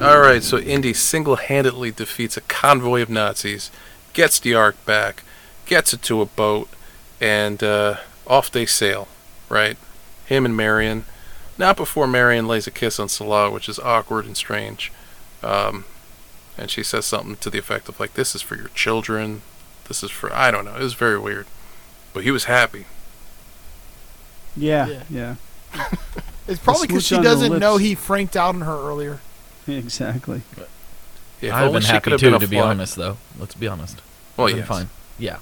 All right, so Indy single-handedly defeats a convoy of Nazis, gets the Ark back, gets it to a boat, and uh, off they sail. Right, him and Marion. Not before Marion lays a kiss on Sallah, which is awkward and strange. Um, and she says something to the effect of like, "This is for your children. This is for I don't know." It was very weird, but he was happy. Yeah. Yeah. Yeah. It's probably because she doesn't know he franked out on her earlier. Exactly. If I'd have only been happy too, been to be fly- honest. Though, let's be honest. Well, Would've fine. Yeah,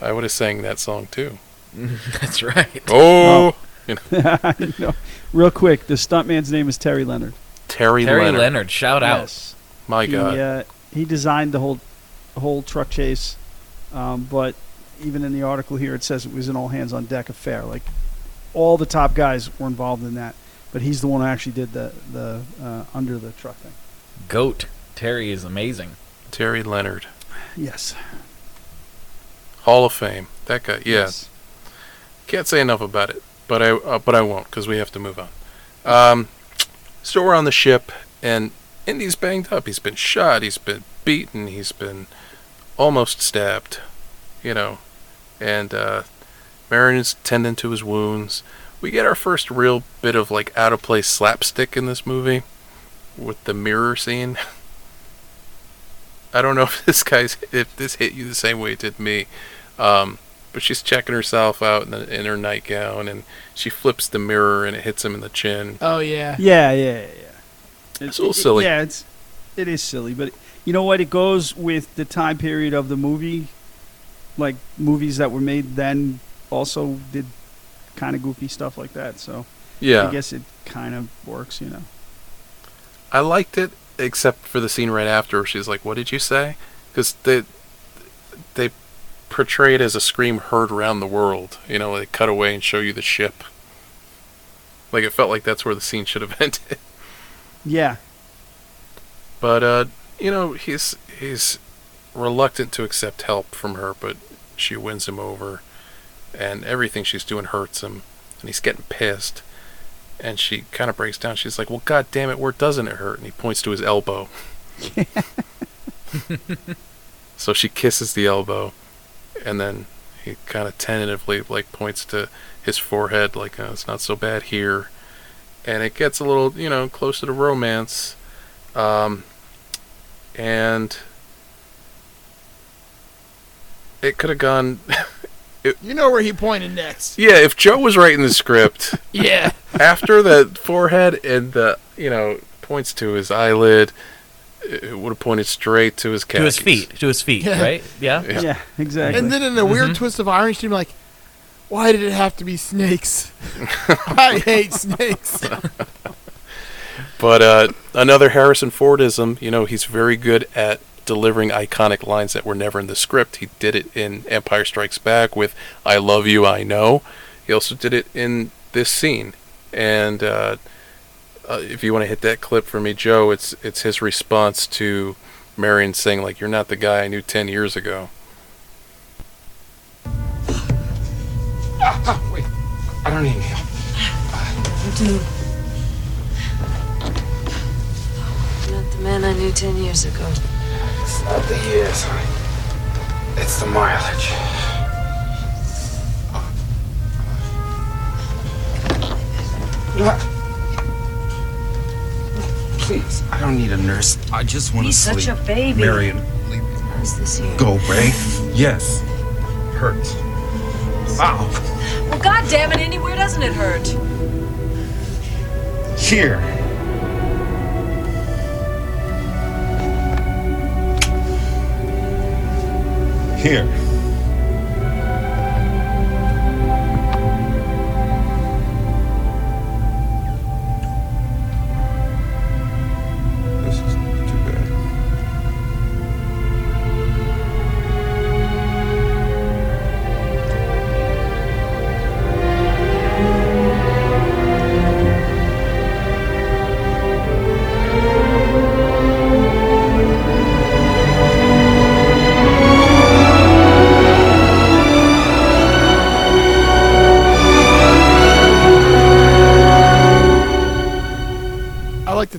I would have sang that song too. that's right. Oh, no. Real quick, the stuntman's name is Terry Leonard. Terry, Terry Leonard. Leonard, shout out. Yes. My he, God. uh, he designed the whole whole truck chase, um, but even in the article here, it says it was an all hands on deck affair. Like all the top guys were involved in that, but he's the one who actually did the the uh, under the truck thing. Goat Terry is amazing. Terry Leonard. Yes. Hall of Fame. That guy. Yeah. Yes. Can't say enough about it, but I uh, but I won't because we have to move on. Um, so we're on the ship, and Indy's banged up. He's been shot. He's been beaten. He's been almost stabbed. You know, and uh, Marion's tending to his wounds. We get our first real bit of like out of place slapstick in this movie with the mirror scene. I don't know if this guy's if this hit you the same way it did me. Um, but she's checking herself out in, the, in her nightgown, and she flips the mirror, and it hits him in the chin. Oh yeah. Yeah, yeah, yeah. yeah. It's a little silly. Yeah, it's it is silly, but you know what? It goes with the time period of the movie. Like movies that were made then also did kind of goofy stuff like that. So Yeah, I guess it kind of works, you know. I liked it, except for the scene right after where she's like, "What did you say?" Because they they portray it as a scream heard around the world. You know, they cut away and show you the ship. Like it felt like that's where the scene should have ended. Yeah, But uh, you know, he's he's reluctant to accept help from her, but she wins him over, and everything she's doing hurts him, and he's getting pissed. And she kind of breaks down. She's like, "Well, God damn it, where doesn't it hurt?" And he points to his elbow. so she kisses the elbow, and then he kind of tentatively like points to his forehead, like uh, it's not so bad here. And it gets a little, you know, closer to romance. Um, and it could have gone. You know where he pointed next. Yeah, if Joe was writing the script, Yeah. after the forehead and the you know points to his eyelid, it would have pointed straight to his to his feet, to his feet, Yeah. right? Yeah. Yeah. Yeah, exactly. And then in a weird twist of irony, she'd be like, "Why did it have to be snakes? I hate snakes." But uh, another Harrison Fordism, you know, he's very good at delivering iconic lines that were never in the script. He did it in Empire Strikes Back with "I love you, I know." He also did it in this scene, and uh, uh, if you want to hit that clip for me, Joe, it's it's his response to Marion saying like, "You're not the guy I knew ten years ago." Ah, wait. I don't need any help. You do. Not the man I knew ten years ago. It's not the years, honey. It's the mileage. What? Please, I don't need a nurse. I just want to He's sleep. such a baby. Marion, leave me. How's this here? Go, Ray. Yes. Hurts. Wow. Well, God damn it, Indy, where doesn't it hurt? Here. Here.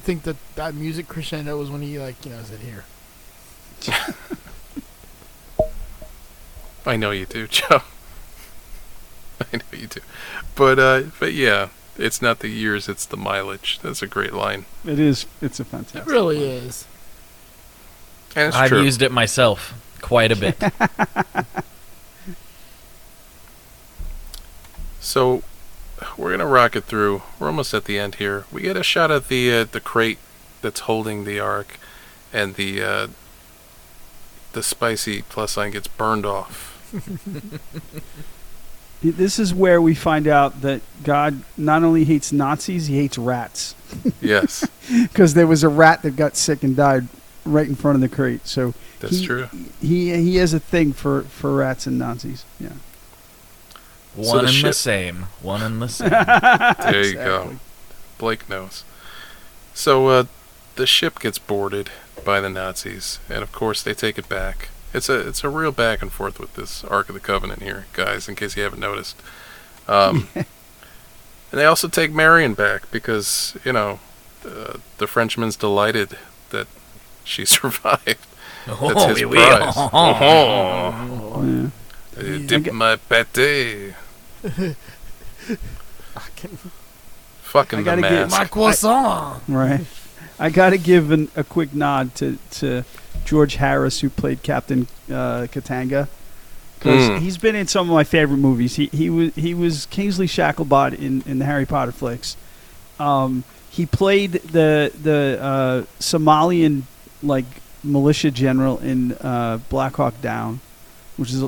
Think that that music crescendo was when he like you know said here. I know you do, Joe. I know you do, but uh, but yeah, it's not the years, it's the mileage. That's a great line, it is. It's a It fantastic. really is. and it's I've true. used it myself quite a bit. So we're gonna rock it through. We're almost at the end here. We get a shot at the uh, the crate that's holding the ark, and the uh, the spicy plus sign gets burned off. This is where we find out that God not only hates Nazis, he hates rats. Yes, Because there was a rat that got sick and died right in front of the crate. So that's he, true. He he has a thing for, for rats and Nazis. Yeah. So One the and the same. One and the same. There you go. Blake knows. So uh, the ship gets boarded by the Nazis, and of course they take it back. It's a it's a real back and forth with this Ark of the Covenant here, guys. In case you haven't noticed, um, and they also take Marion back because you know uh, the Frenchman's delighted that she survived. That's Oh, his oui, oui. prize. Oh, Yeah. uh, dip my pate. Fucking I the gotta get mask. My croissant. Right. I got to give an, a quick nod to, to George Harris, who played Captain uh, Katanga, because Mm. he's been in some of my favorite movies. He he was he was Kingsley Shacklebolt in, in the Harry Potter flicks. Um, he played the the uh, Somalian like militia general in uh, Black Hawk Down, which is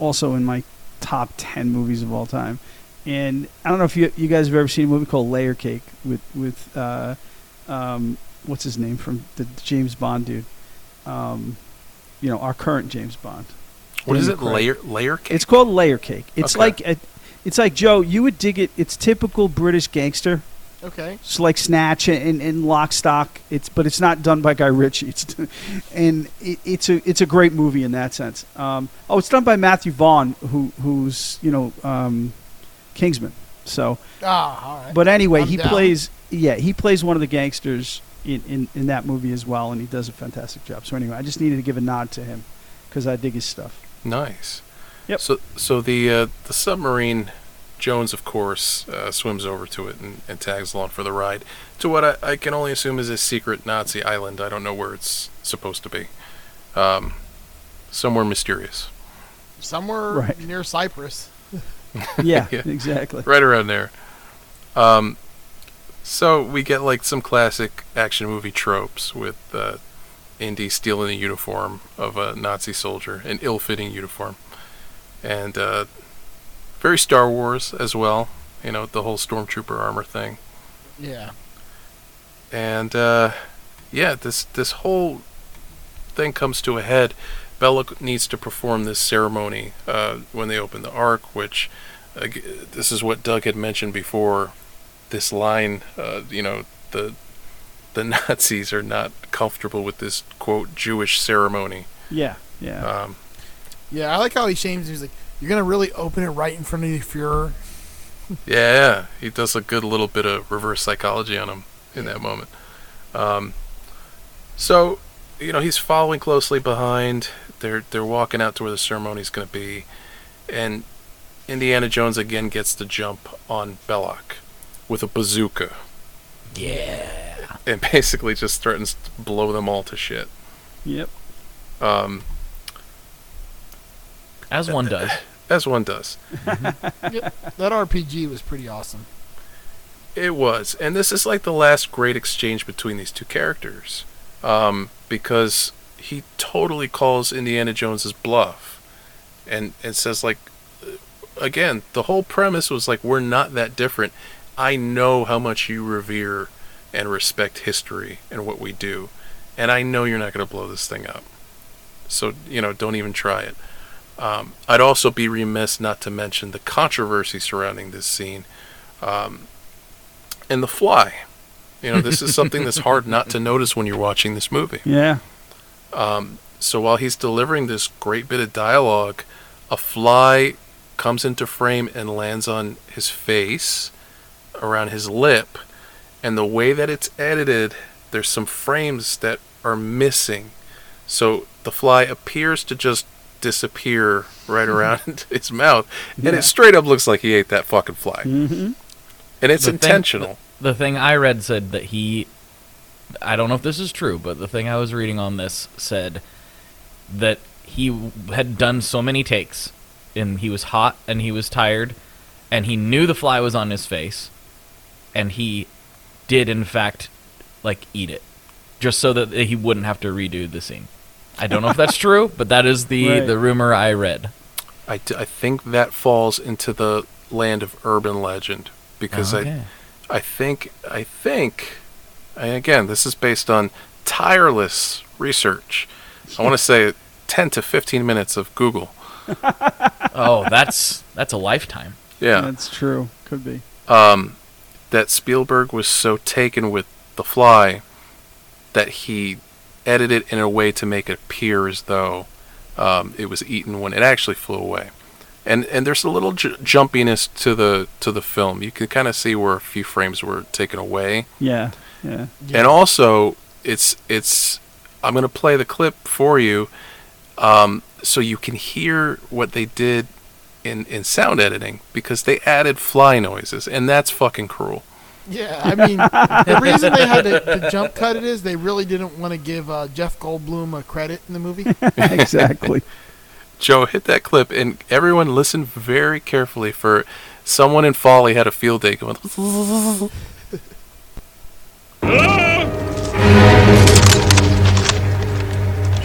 also in my top ten movies of all time. And I don't know if you you guys have ever seen a movie called Layer Cake with with uh, um, what's his name from the James Bond dude. Um, you know, our current James Bond. What is it? Craig. Layer layer cake. It's called Layer Cake. It's Okay. like a, it's like Joe. You would dig it. It's typical British gangster. Okay. It's like Snatch and, and Lock Stock. It's but it's not done by Guy Ritchie. It's and it, it's a it's a great movie in that sense. Um, oh, it's done by Matthew Vaughn, who who's you know um, Kingsman. So, Ah, all right. but anyway, I'm he down. plays yeah he plays one of the gangsters in, in, in that movie as well, and he does a fantastic job. So anyway, I just needed to give a nod to him because I dig his stuff. Nice. Yep. So so the uh, the submarine, Jones of course uh, swims over to it and, and tags along for the ride to what I, I can only assume is a secret Nazi island. I don't know where it's supposed to be. Um, somewhere mysterious, somewhere Right. near Cyprus. Yeah, Yeah. exactly. right around there. Um, so we get like some classic action movie tropes with uh, Indy stealing the uniform of a Nazi soldier, an ill-fitting uniform, and uh, very Star Wars as well. You know, the whole stormtrooper armor thing. Yeah. and uh, yeah, this this whole thing comes to a head. Bella needs to perform this ceremony uh, when they open the Ark, which uh, this is what Doug had mentioned before. This line, uh, you know, the the Nazis are not comfortable with this quote Jewish ceremony. Yeah, yeah. Um, Yeah, I like how he shames. him. He's like, "You're gonna really open it right in front of the Fuhrer." Yeah, yeah, he does a good little bit of reverse psychology on him in that moment. Um, so, you know, he's following closely behind. They're they're walking out to where the ceremony's going to be, and Indiana Jones again gets the jump on Belloq with a bazooka, Yeah. and basically just threatens to blow them all to shit. Yep. Um, As one does. as one does. That RPG was pretty awesome. It was, and this is like the last great exchange between these two characters, um, because he totally calls Indiana Jones's bluff, and and says like, uh, again, the whole premise was like we're not that different. I know how much you revere and respect history and what we do, and I know you're not going to blow this thing up. So you know, don't even try it. Um, I'd also be remiss not to mention the controversy surrounding this scene. Um, and the fly. You know, this is something that's hard not to notice when you're watching this movie. Yeah. Um, so while he's delivering this great bit of dialogue, a fly comes into frame and lands on his face, around his lip, and the way that it's edited, there's some frames that are missing. So the fly appears to just disappear right around his mouth, and Yeah. it straight up looks like he ate that fucking fly. Mm-hmm. And it's The thing- intentional. The thing I read said that he. I don't know if this is true, but the thing I was reading on this said that he had done so many takes, and he was hot and he was tired, and he knew the fly was on his face, and he did in fact like eat it, just so that he wouldn't have to redo the scene. I don't know if that's true, but that is the Right. the rumor I read. I, d- I think that falls into the land of urban legend because Okay. I I think I think and again this is based on tireless research. I want to say 10 to 15 minutes of Google. oh, that's that's a lifetime. Yeah. That's true. Could be. Um that Spielberg was so taken with The Fly that he edited in a way to make it appear as though um, it was eaten when it actually flew away. And and there's a little j- jumpiness to the to the film. You can kind of see where a few frames were taken away. Yeah. Yeah. Yeah. And also, it's it's. I'm gonna play the clip for you, um, so you can hear what they did in in sound editing because they added fly noises, and that's fucking cruel. Yeah, I mean, the reason they had to, to jump cut it is they really didn't want to give uh, Jeff Goldblum a credit in the movie. exactly. Joe, hit that clip, and everyone listen very carefully for someone in Foley had a field day going.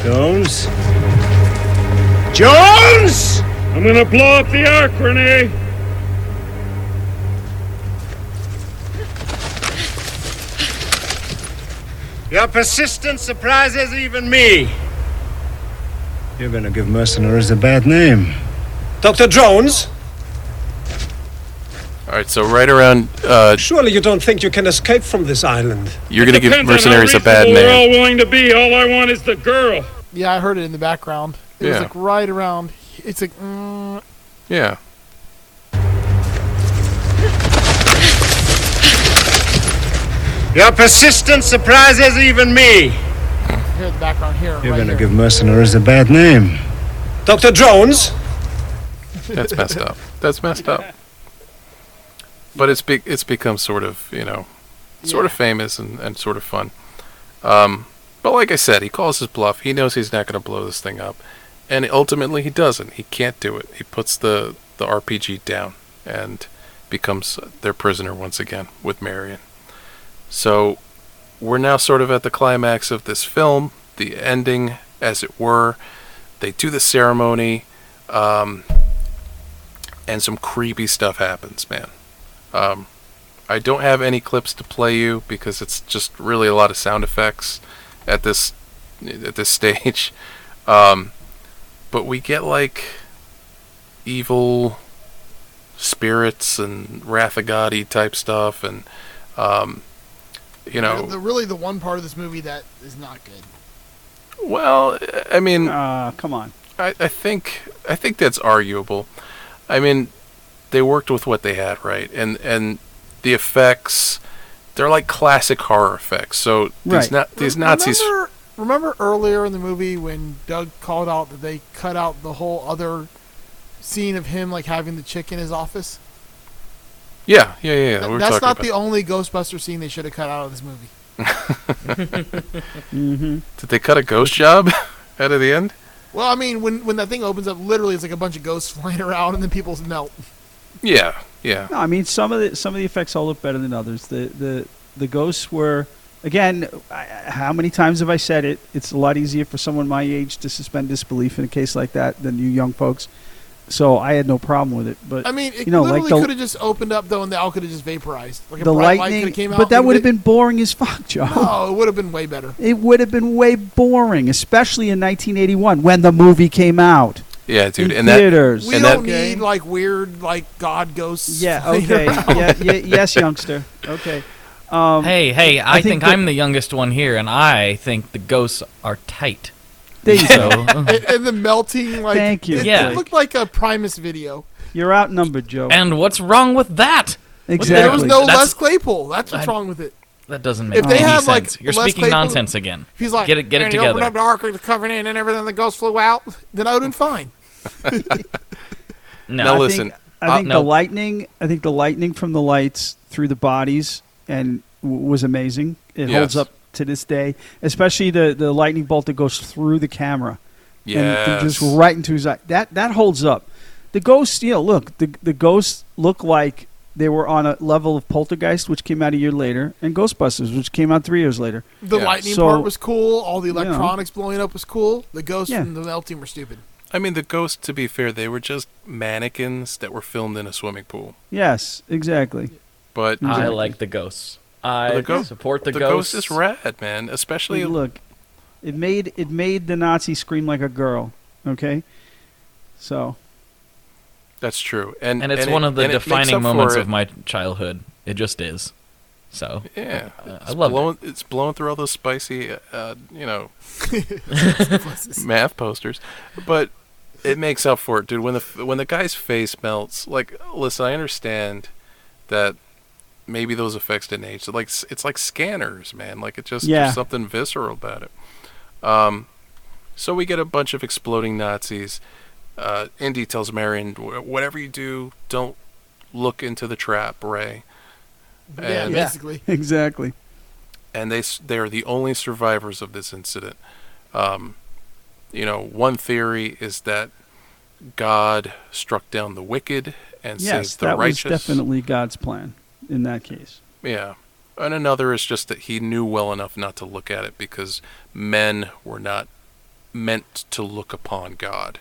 Jones? Jones! I'm gonna blow up the ark, René! Your persistence surprises even me. You're gonna give mercenaries a bad name. Dr. Jones? All right, so right around, uh, Surely you don't think you can escape from this island. you're gonna give mercenaries a bad name. We're all willing to be. All I want is the girl. Yeah, I heard it in the background. It was like right around. It's like, mm, Yeah. Your persistence surprises even me. here in the background here. You're right gonna give mercenaries a bad name. Dr. Jones? That's messed up. That's messed up. But it's be- it's become sort of you know, sort of famous and, and sort of fun. Um, but like I said, he calls his bluff. He knows he's not going to blow this thing up, and ultimately he doesn't. He can't do it. He puts the the RPG down, and becomes their prisoner once again with Marion. So we're now sort of at the climax of this film, the ending, as it were. They do the ceremony, um, and some creepy stuff happens, man. Um, I don't have any clips to play you because it's just really a lot of sound effects at this at this stage. Um, but we get like evil spirits and Wrath type stuff, and um, you know, the, really the one part of this movie that is not good. well, I mean, Uh, come on. I, I think I think that's arguable. I mean, they worked with what they had, right? And and the effects, they're like classic horror effects. So these Right. not these Re- Nazis. Remember, remember earlier in the movie when Doug called out that they cut out the whole other scene of him like having the chick in his office? Yeah, yeah, yeah. yeah. Th- we That's not about. the only Ghostbuster scene they should have cut out of this movie. Mm-hmm. Did they cut a ghost job out of the end? Well, I mean, when when that thing opens up, literally it's like a bunch of ghosts flying around and then people melt. Yeah, yeah. No, I mean some of the some of the effects all look better than others. The the the ghosts were again. I, how many times have I said it? It's a lot easier for someone my age to suspend disbelief in a case like that than you young folks. So I had no problem with it. But I mean, it You know, like literally the- could have just opened up though, and they all could have just vaporized. Like the bright light lightning, could came out. but that would have been boring as fuck, Joe. No, it would have been way better. It would have been way boring, especially in 1981 when the movie came out Yeah, dude. in and that theaters. We And don't that- need like weird like god ghosts. yeah, okay, yeah, yeah, yes, youngster. Okay. Um, Hey, hey, I, I think think, that- I'm the youngest one here, and I think the ghosts are tight. There you go. And, and the melting like Thank you. It, Yeah. it looked like a Primus video. You're outnumbered, Joe. and what's wrong with that? exactly. There was no That's- Les Claypool. That's what's I- wrong with it. That doesn't make If they any had, like, sense. You're Les speaking Claypool- nonsense again. If he's like, Get it- get it and he opened together." up the ark was covered in, and everything the ghost flew out. Then I would have been fine. No, Now I listen, think, I uh, think no. the lightning. I think the lightning from the lights through the bodies and w- was amazing. It holds up to this day, especially the the lightning bolt that goes through the camera and, and just right into his eye. That that holds up. The ghosts, you know, look, the the ghosts look like they were on a level of Poltergeist, which came out a year later, and Ghostbusters, which came out three years later. The Yeah. lightning So- part was cool. All the You know. electronics blowing up was cool. The ghosts Yeah. and the melting were stupid. I mean, the ghosts. To be fair, they were just mannequins that were filmed in a swimming pool. Yes, exactly. But I like the ghosts. I The go- support the, ghost. the ghost is rad, man. Especially look, it made it made the Nazi scream like a girl. Okay, so that's true, and and it's it- one of the and it makes defining moments of my childhood. It just is. So Yeah, uh, I it's love it. blowing, It's blowing through all those spicy, uh, you know, math posters, but it makes up for it, dude. When the when the guy's face melts, like, listen, I understand that maybe those effects didn't age. Like, it's like scanners, man. Like, it just Yeah. there's something visceral about it. Um, so we get a bunch of exploding Nazis. Uh, Indy tells Marion, whatever you do, don't look into the trap, Ray. Yeah, And- Yeah. basically. exactly. and they they are the only survivors of this incident. Um, you know, one theory is that God struck down the wicked and Yes, saved the that righteous. was definitely God's plan in that case. Yeah, and another is just that he knew well enough not to look at it because men were not meant to look upon God,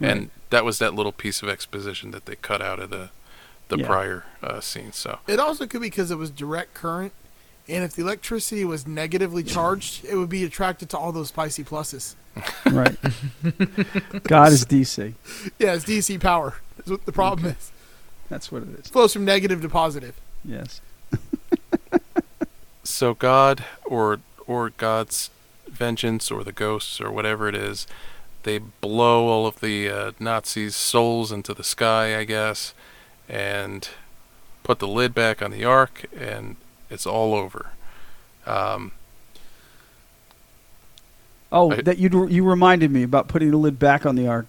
and that was that little piece of exposition that they cut out of the the Yeah. prior uh, scene. So It also could be because it was direct current, and if the electricity was negatively charged, it would be attracted to all those spicy pluses. Right. God is DC. Yeah, it's DC power. That's what the problem is. That's what it is. it It is. flows from negative to positive. Yes. so God or or God's vengeance or the ghosts or whatever it is, they blow all of the uh, Nazis' souls into the sky, I guess, and put the lid back on the ark, and it's all over. Um, Oh, I- that you you reminded me about putting the lid back on the ark.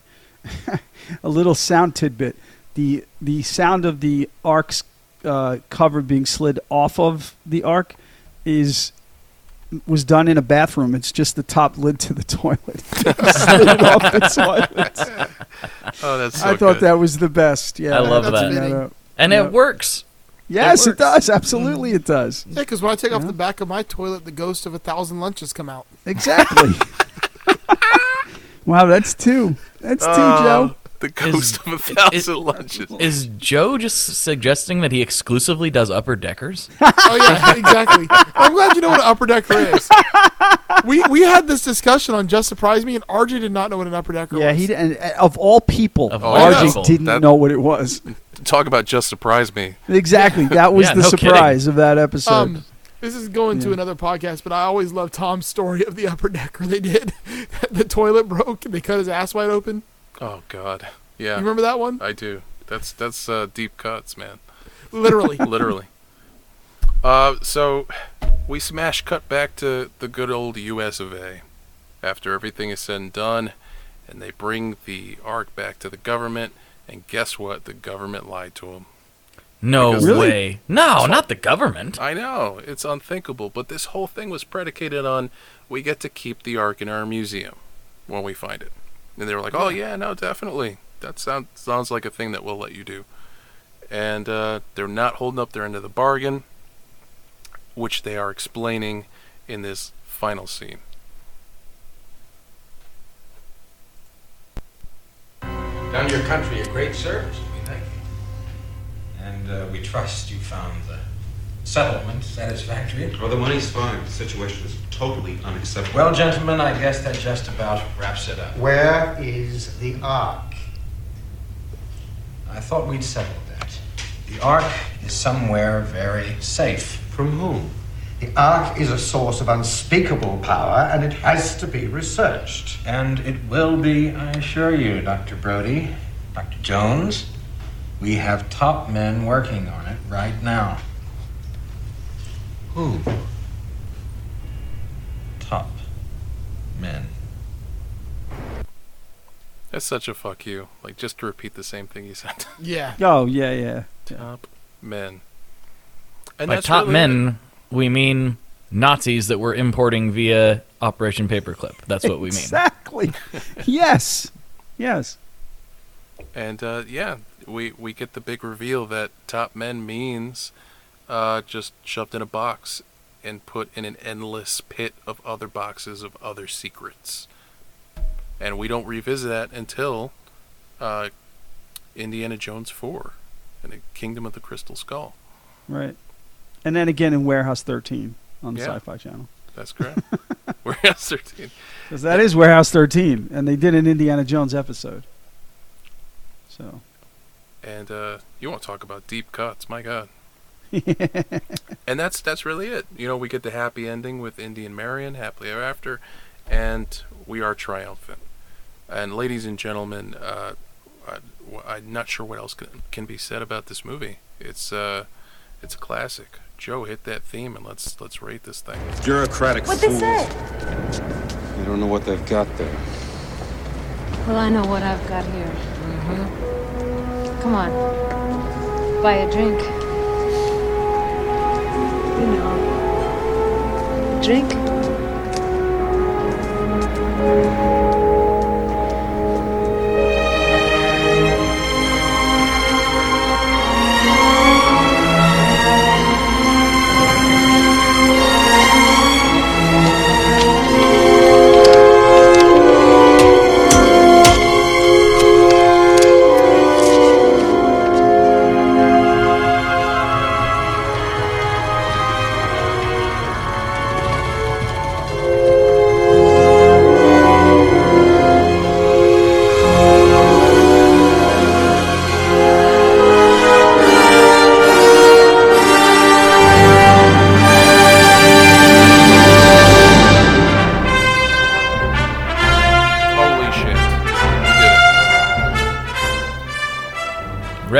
a little sound tidbit: the the sound of the ark's uh, cover being slid off of the ark is was done in a bathroom. It's just the top lid to the toilet. Off the toilet. oh, that's so I thought good. that was the best. Yeah, I love that's that. made and Yep. it works. Yes, it, works. does. Absolutely, it does. Yeah, because when I take off the back of my toilet, the ghost of a thousand lunches come out. Exactly. wow, that's two. That's two, Uh, Joe. The ghost of a thousand lunches. Is Joe just suggesting that he exclusively does upper deckers? Oh yeah, exactly. I'm glad you know what an upper decker is. We we had this discussion on Just Surprise Me, and RJ did not know what an upper decker Yeah, was. Yeah, he d- and of all people, Of all RJ people. didn't That- know what it was. Talk about just surprise me. Exactly, that was Yeah, the no kidding. surprise of that episode. Um, this is going to another podcast, but I always love Tom's story of the upper decker they did. the toilet broke and they cut his ass wide open. Oh God. Yeah. You remember that one? I do. That's that's uh, deep cuts, man. Literally. Literally. Uh, so we smash cut back to the good old U.S. of A. After everything is said and done, and they bring the Ark back to the government, and guess what? The government lied to them. No Because- Really? way. No, not the government. I know it's unthinkable, but this whole thing was predicated on we get to keep the Ark in our museum when we find it, and they were like, "Oh yeah, no, definitely. That sounds sounds like a thing that we'll let you do." And uh, they're not holding up their end of the bargain, which they are explaining in this final scene. Done your country a great service, we thank you. And uh, we trust you found the settlement satisfactory. Well, the money's fine. The situation is totally unacceptable. Well, gentlemen, I guess that just about wraps it up. Where is the Ark? I thought we'd settled that. The Ark is somewhere very safe. From whom? The Ark is a source of unspeakable power, and it has to be researched. And it will be, I assure you, Dr. Brody, Dr. Jones. We have top men working on it right now. Who? Top men. That's such a fuck you. Like just to repeat the same thing you said. yeah. oh yeah, yeah. top men. And By that's top really it. men, we mean Nazis that we're importing via Operation Paperclip. That's what we mean. Exactly. yes. Yes. And uh, yeah, we we get the big reveal that top men means uh, just shoved in a box and put in an endless pit of other boxes of other secrets. And we don't revisit that until uh, Indiana Jones 4 and the Kingdom of the Crystal Skull. Right. And then again in Warehouse 13 on the Yeah. Sci-Fi Channel. That's correct. Warehouse 13. Because that is Warehouse 13, and they did an Indiana Jones episode. So. And uh, you won't talk about deep cuts, my God. and that's that's really it. You know, we get the happy ending with Indy and Marion, happily ever after, and we are triumphant. And ladies and gentlemen, uh, I, am not sure what else can, can be said about this movie. It's uh, it's a classic. Joe, hit that theme and let's let's rate this thing. Bureaucratic What'd they fools. say? You don't know what they've got there. Well, I know what I've got here. Mm-hmm. Come on. Buy a drink. You know. Drink?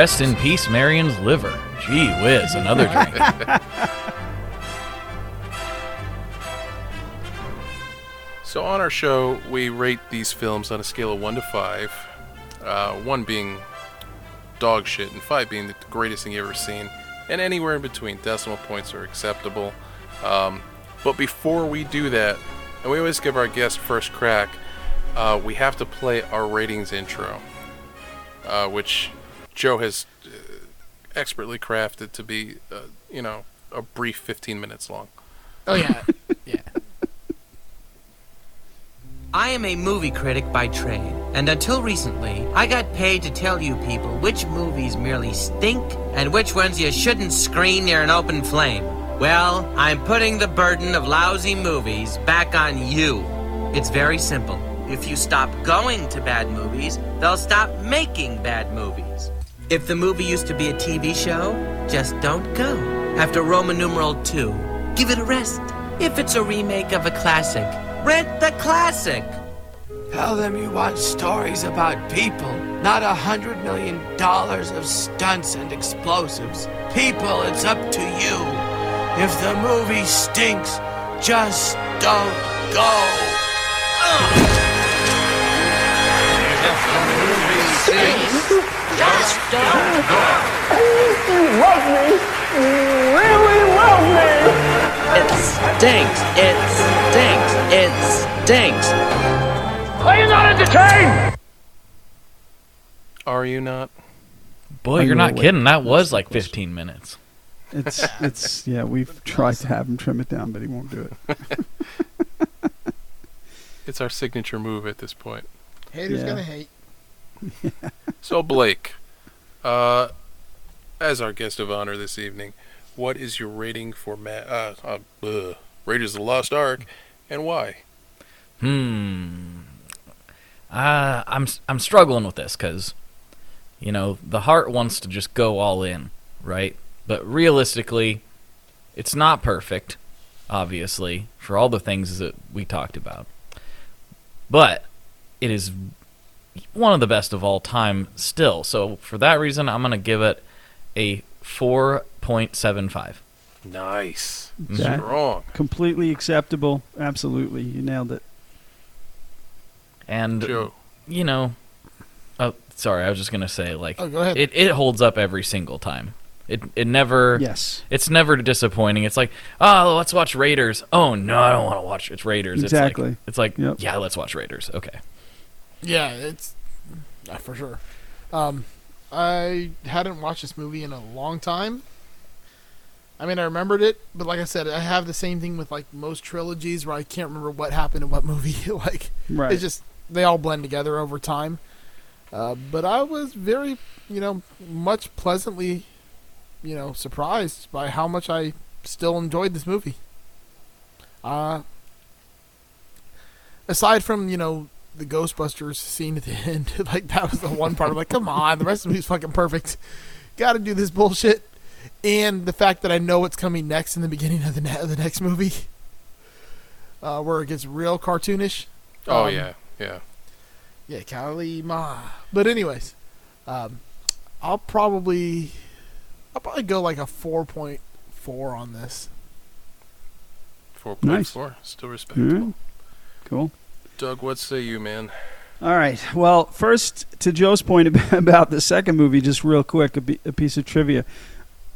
Rest in peace, Marion's liver. Gee whiz, another drink. So on our show, we rate these films on a scale of one to five. Uh, one being dog shit, and five being the greatest thing you've ever seen, and anywhere in between. Decimal points are acceptable. Um, but before we do that, and we always give our guest first crack, uh, we have to play our ratings intro, uh, which Joe has uh, expertly crafted to be, uh, you know, a brief 15 minutes long. Oh yeah, yeah. I am a movie critic by trade, and until recently, I got paid to tell you people which movies merely stink and which ones you shouldn't screen near an open flame. Well, I'm putting the burden of lousy movies back on you. It's very simple. If you stop going to bad movies, they'll stop making bad movies. If the movie used to be a TV show, just don't go. After Roman numeral 2, give it a rest. If it's a remake of a classic, rent the classic. Tell them you want stories about people, not a hundred million dollars of stunts and explosives. People, it's up to you. If the movie stinks, just don't go. Just don't go. You love me. You really love me. It stinks. It stinks. It stinks. Are you not entertained? Are you not? Boy, you're not kidding. That was like 15 minutes. It's it's yeah. We've tried to have him trim it down, but he won't do it. It's our signature move at this point. Haters Yeah. gonna hate. So, Blake, uh, as our guest of honor this evening, what is your rating for Ma- uh, uh, ugh, Raiders of the Lost Ark, and why? Hmm. Uh, I'm I'm struggling with this because, you know, the heart wants to just go all in, right? But realistically, it's not perfect, obviously, for all the things that we talked about. But it is one of the best of all time still. So for that reason, I'm gonna give it a 4.75. Nice, mm-hmm. That- strong. Completely acceptable. Absolutely, you nailed it. And Joe. you know, oh, sorry, I was just gonna say like Oh, go ahead. it it holds up every single time. It it never Yes. It's never disappointing. It's like oh let's watch Raiders. Oh no, I don't want to watch it's Raiders. Exactly. It's like, it's like Yep. yeah, let's watch Raiders. Okay. Yeah, it's uh, for sure. Um, I hadn't watched this movie in a long time. I mean, I remembered it, but like I said, I have the same thing with like most trilogies where I can't remember what happened in what movie. like, Right. it's just they all blend together over time. Uh, but I was very, you know, much pleasantly, you know, surprised by how much I still enjoyed this movie. Uh, aside from you know the Ghostbusters scene at the end, like that was the one part. I'm like, come on, the rest of the movie's fucking perfect. Got to do this bullshit, and the fact that I know what's coming next in the beginning of the ne- of the next movie, uh, where it gets real cartoonish. Oh Um, yeah, yeah. yeah, Kali Ma. But anyways, um, I'll probably, I'll probably go like a four point four on this. Four point Nice. four, still respectable. Mhm. Cool. Doug, what say you, man? All right. Well, first to Joe's point about the second movie, just real quick, a, piece of trivia.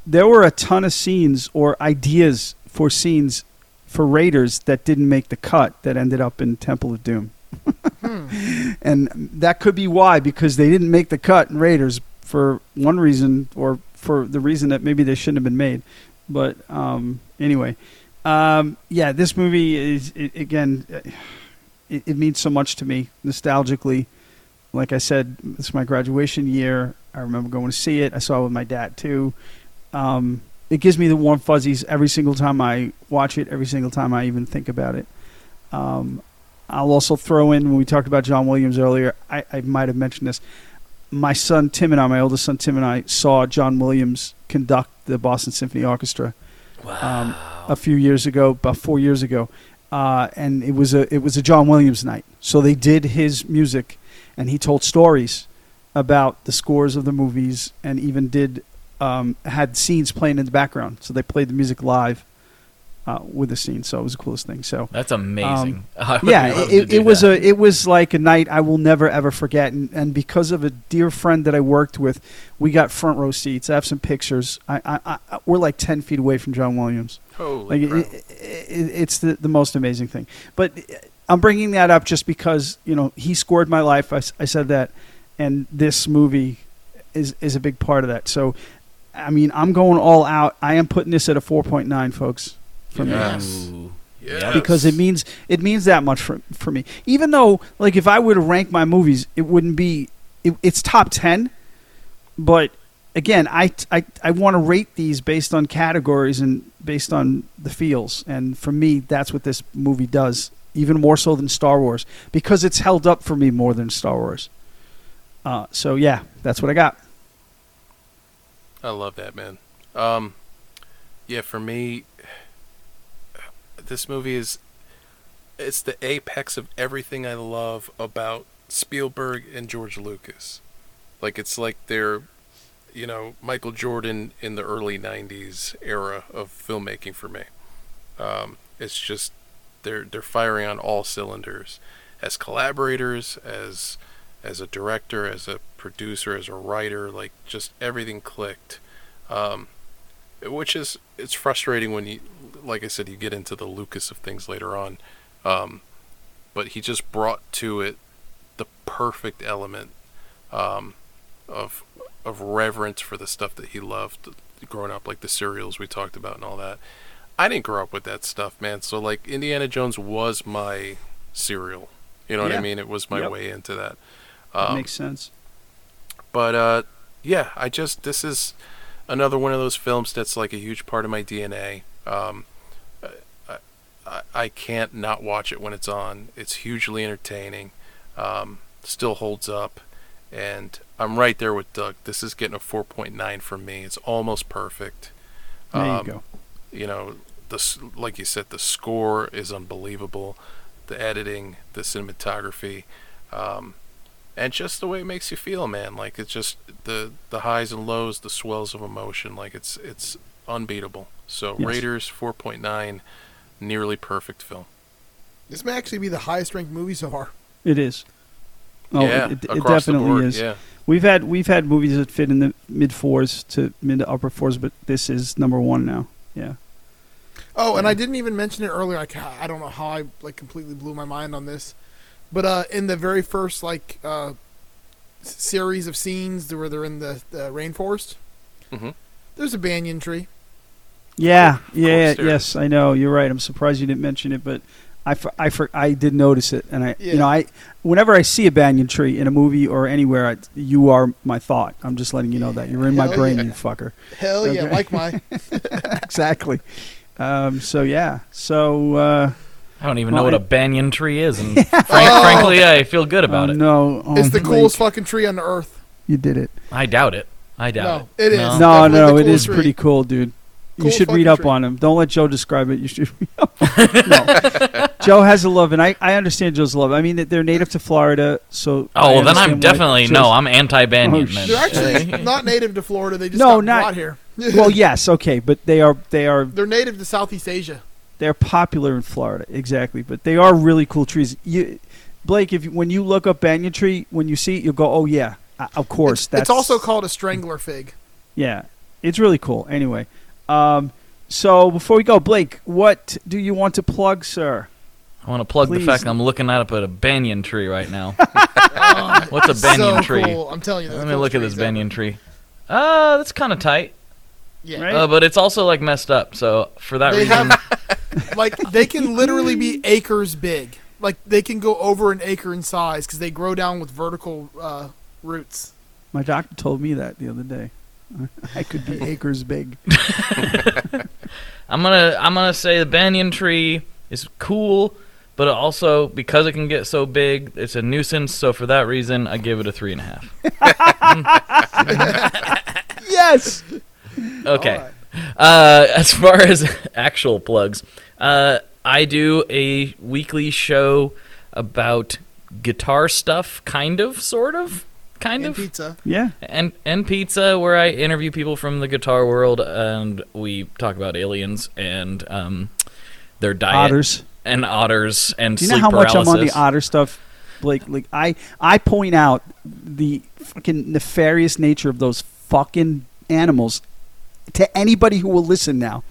There were a ton of scenes or ideas for scenes for Raiders that didn't make the cut that ended up in Temple of Doom. and that could be why, because they didn't make the cut in Raiders for one reason or for the reason that maybe they shouldn't have been made. But um, anyway, um, yeah, this movie is, it, again, uh, it, it means so much to me nostalgically. Like I said, it's my graduation year. I remember going to see it. I saw it with my dad too. Um, it gives me the warm fuzzies every single time I watch it. Every single time I even think about it. Um, I'll also throw in when we talked about John Williams earlier. I, I might have mentioned this. My son Tim and I, my oldest son Tim and I, saw John Williams conduct the Boston Symphony Orchestra um, a few years ago, about four years ago, uh, and it was a it was a John Williams night. So they did his music, and he told stories about the scores of the movies, and even did um, had scenes playing in the background. So they played the music live uh, with the scene. So it was the coolest thing. So That's amazing. um, yeah, it, it, was that. a it was like a night I will never ever forget, and, and because of a dear friend that I worked with, we got front row seats. I have some pictures. I, I, I we're like ten feet away from John Williams. Holy like it, it, it, it's the the most amazing thing. But I'm bringing that up just because you know he scored my life. I said that, and this movie is is a big part of that. So I mean, I'm going all out. I am putting this at a 4.9, folks. For me. Yes. Ooh. Yes. because it means it means that much for for me. Even though, like, if I were to rank my movies, it wouldn't be it, it's top ten. But again, I I, I want to rate these based on categories and based on the feels, and for me, that's what this movie does. Even more so than Star Wars, because it's held up for me more than Star Wars. Uh, so yeah, that's what I got. I love that man. Um, yeah, for me, this movie is it's the apex of everything I love about Spielberg and George Lucas. Like it's like they're, you know, Michael Jordan in the early '90s era of filmmaking for me. Um, it's just they're they're firing on all cylinders as collaborators, as as a director, as a producer, as a writer. Like just everything clicked. Um, which is it's frustrating when you like I said you get into the Lucas of things later on. Um, but he just brought to it the perfect element um, of of reverence for the stuff that he loved growing up like the serials we talked about and all that. I didn't grow up with that stuff man. So like Indiana Jones was my serial you know what I mean? It was my Yep. way into that. That um, makes sense. but uh, yeah, I just this is another one of those films that's like a huge part of my DNA. Um, I, I, I can't not watch it when it's on. It's hugely entertaining. Um, still holds up, and I'm right there with Doug. This is getting a 4.9 from me. It's almost perfect. There you Um, go. You know, the like you said, the score is unbelievable. The editing, the cinematography. Um, and just the way it makes you feel, man. Like it's just the the highs and lows, the swells of emotion. Like it's it's unbeatable. So Yes. Raiders 4.9, nearly perfect film. This may actually be the highest ranked movie so far. It is. Oh, Yeah, it, it across the definitely board, is. yeah. We've had we've had movies that fit in the mid fours to mid to upper fours, but this is number one now. Yeah. Oh, and I didn't even mention it earlier. Like I don't know how I like completely blew my mind on this, but uh, in the very first like uh, series of scenes where they're in the, the rainforest, hmm there's a banyan tree. Yeah, yeah, there yes, I know. You're right. I'm surprised you didn't mention it, but I, for, I, for, I did notice it, and I, Yeah. you know, I, whenever I see a banyan tree in a movie or anywhere, I, you are my thought. I'm just letting you know that you're in my brain, yeah. you fucker. Hell yeah, like my. exactly. Um, so yeah, so uh, I don't even Well, know what I- a banyan tree is, and frank, oh. frankly, I feel good about oh, it. No, oh, it's the Blake, coolest fucking tree on the earth. You did it. I doubt it. I doubt No, it. it is. No. No, definitely no, the it coolest is tree. pretty cool, dude. you should read up tree. on him. Don't let Joe describe it. You should read up. no. Joe has a love, and I, I understand Joe's love. I mean, they're native to Florida, so. Oh, well, then I'm definitely no. I'm anti-banyan. Oh, then. They're actually not native to Florida. They just No, got not- here. well, yes, okay, but they are they are They're native to Southeast Asia. They're popular in Florida, exactly. But they are really cool trees. You, Blake, if you, when you look up banyan tree, when you see it, you'll go, "Oh yeah, uh, of course." It's, that's it's also called a strangler fig. yeah, it's really cool. Anyway, um, so before we go, Blake, what do you want to plug, sir? I want to plug Please. the fact I'm looking at up at a banyan tree right now. Oh, What's a banyan so tree? Cool. I'm telling you. Let the me look at this trees ever. banyan tree. Uh, that's kind of tight. Yeah. Right? Uh, but it's also like messed up. So for that They reason, have like they can literally be acres big. Like they can go over an acre in size because they grow down with vertical uh, roots. My doctor told me that the other day. I could be acres big. I'm gonna I'm gonna say the banyan tree is cool, but also because it can get so big, it's a nuisance. So for that reason, I give it a three and a half. yes. Okay. Uh, as far as actual plugs, uh, I do a weekly show about guitar stuff, kind of, sort of, kind And of, pizza. Yeah. and and pizza, where I interview people from the guitar world, and we talk about aliens and um, their diet Otters. and otters and Do you know sleep how much I'm on the otter stuff, Like, Like I, I point out the fucking nefarious nature of those fucking animals to anybody who will listen now.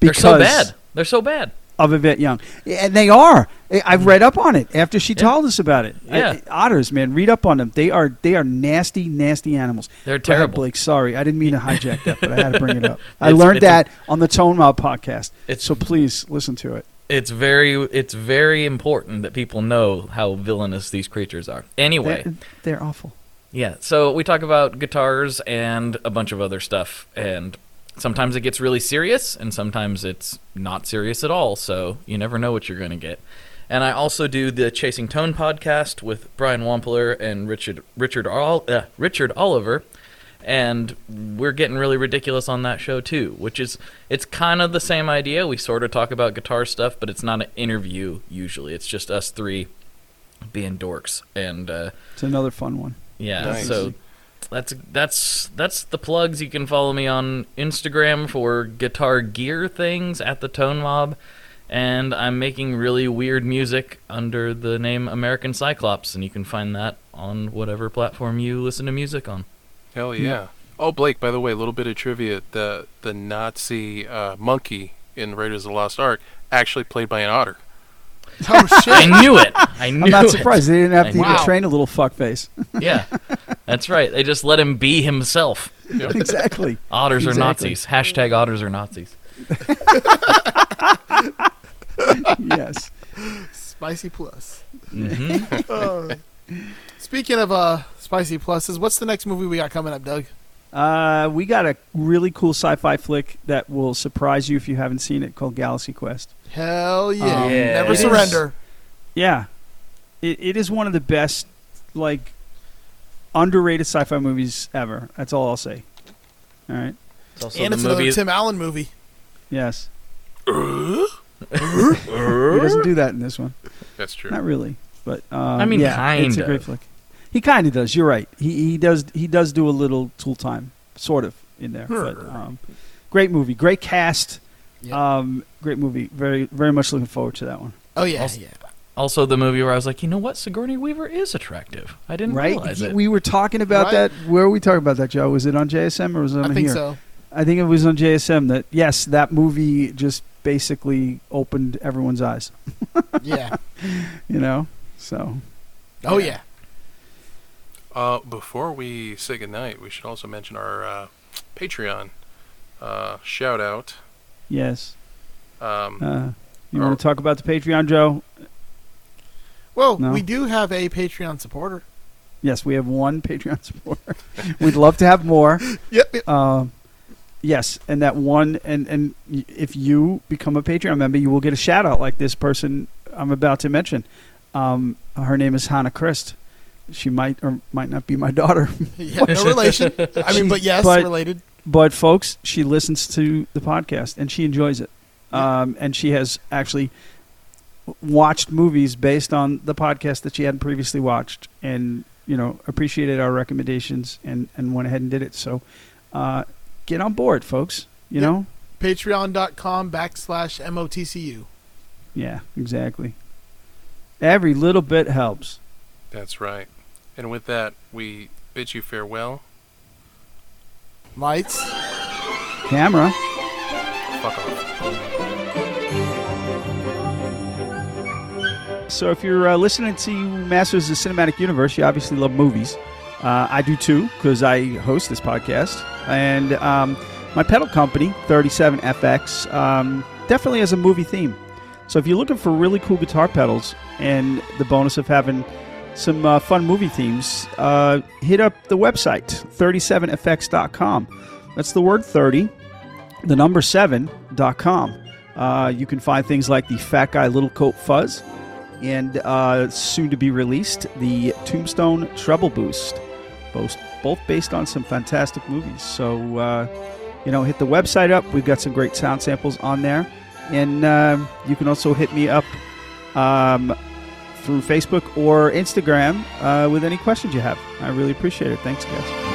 They're so bad. They're so bad. of Yvette Young, and they are. I've read up on it after she told us about it. I- otters, man, read up on them. They are they are nasty, nasty animals. They're Go ahead, terrible. Blake. Sorry, I didn't mean to hijack that, but I had to bring it up. I It's- learned it's that on the Tone Mob podcast. It's- so please listen to it. It's very it's very important that people know how villainous these creatures are. Anyway, They're, they're awful. Yeah, so we talk about guitars and a bunch of other stuff, and sometimes it gets really serious, and sometimes it's not serious at all. So you never know what you're going to get. And I also do the Chasing Tone podcast with Brian Wampler and Richard Richard Ol- uh, Richard Oliver, and we're getting really ridiculous on that show too. Which is it's kind of the same idea. We sort of talk about guitar stuff, but it's not an interview usually. It's just us three being dorks and. Uh, It's another fun one. Yeah, Nice. so that's that's that's the plugs. You can follow me on Instagram for guitar gear things at the Tone Mob, and I'm making really weird music under the name American Cyclops, and you can find that on whatever platform you listen to music on. Hell yeah. Oh, Blake. By the way, a little bit of trivia: the the Nazi uh, monkey in Raiders of the Lost Ark actually played by an otter. Oh shit! I knew it. I knew I'm not it. surprised they didn't have I to even Wow. train a little fuckface. Yeah, that's right. They just let him be himself. exactly. Otters are Nazis. Hashtag otters are Nazis. yes. Spicy plus. hmm Uh, speaking of uh, spicy pluses, what's the next movie we got coming up, Doug? Uh, we got a really cool sci-fi flick that will surprise you if you haven't seen it called Galaxy Quest. Hell yeah! Um, Yeah. Never it is- surrender. Yeah, it, it is one of the best, like, underrated sci-fi movies ever. That's all I'll say. All right. It's also and the it's another. Tim Allen movie. Yes. he doesn't do that in this one. That's true. Not really, but um, I mean, yeah, it's a great of. flick. He kind of does. You're right. He he does he does do a little tool time, sort of in there. But um, great movie, great cast. Yep. Um, great movie. Very very much looking forward to that one. Oh yeah, Also- yeah. Also, the movie where I was like, you know what, Sigourney Weaver is attractive. I didn't Right? realize He- it. We were talking about Right. that. Where were we talking about that, Joe? Was it on JSM or was it on here? I think so. I think it was on JSM. That yes, that movie just basically opened everyone's eyes. Yeah. You know, so Oh yeah. Uh, before we say goodnight, we should also mention our uh, Patreon uh, shout out. Yes. Um, Uh, you Or- want to talk about the Patreon, Joe? Well, No. we do have a Patreon supporter. Yes, we have one Patreon supporter. We'd love to have more. Yep. yep. Um, yes, and that one, and and if you become a Patreon member, you will get a shout out like this person I'm about to mention. Um, her name is Hannah Christ. She might or might not be my daughter, yeah. No relation. I mean, but yes, but- related. But folks, she listens to the podcast and she enjoys it. Um, and she has actually watched movies based on the podcast that she hadn't previously watched, and you know appreciated our recommendations and and went ahead and did it. So, uh, get on board, folks. You Yeah. know, Patreon.com backslash MOTCU. yeah, exactly. Every little bit helps. that's right. And with that, we bid you farewell. Lights. Camera. Fuck off. So if you're uh, listening to Masters of the Cinematic Universe, you obviously love movies. Uh, I do too, because I host this podcast. And um, my pedal company, 37FX, um, definitely has a movie theme. So if you're looking for really cool guitar pedals and the bonus of having some uh, fun movie themes, uh, hit up the website, 37fx.com. That's the word 30, the number 7.com. Uh, you can find things like the Fat Guy Little Coat Fuzz and uh, soon to be released, the Tombstone Treble Boost, both, both based on some fantastic movies. So, uh, you know, hit the website up. We've got some great sound samples on there. And um, you can also hit me up um, through Facebook or Instagram uh, with any questions you have. I really appreciate it. Thanks, guys.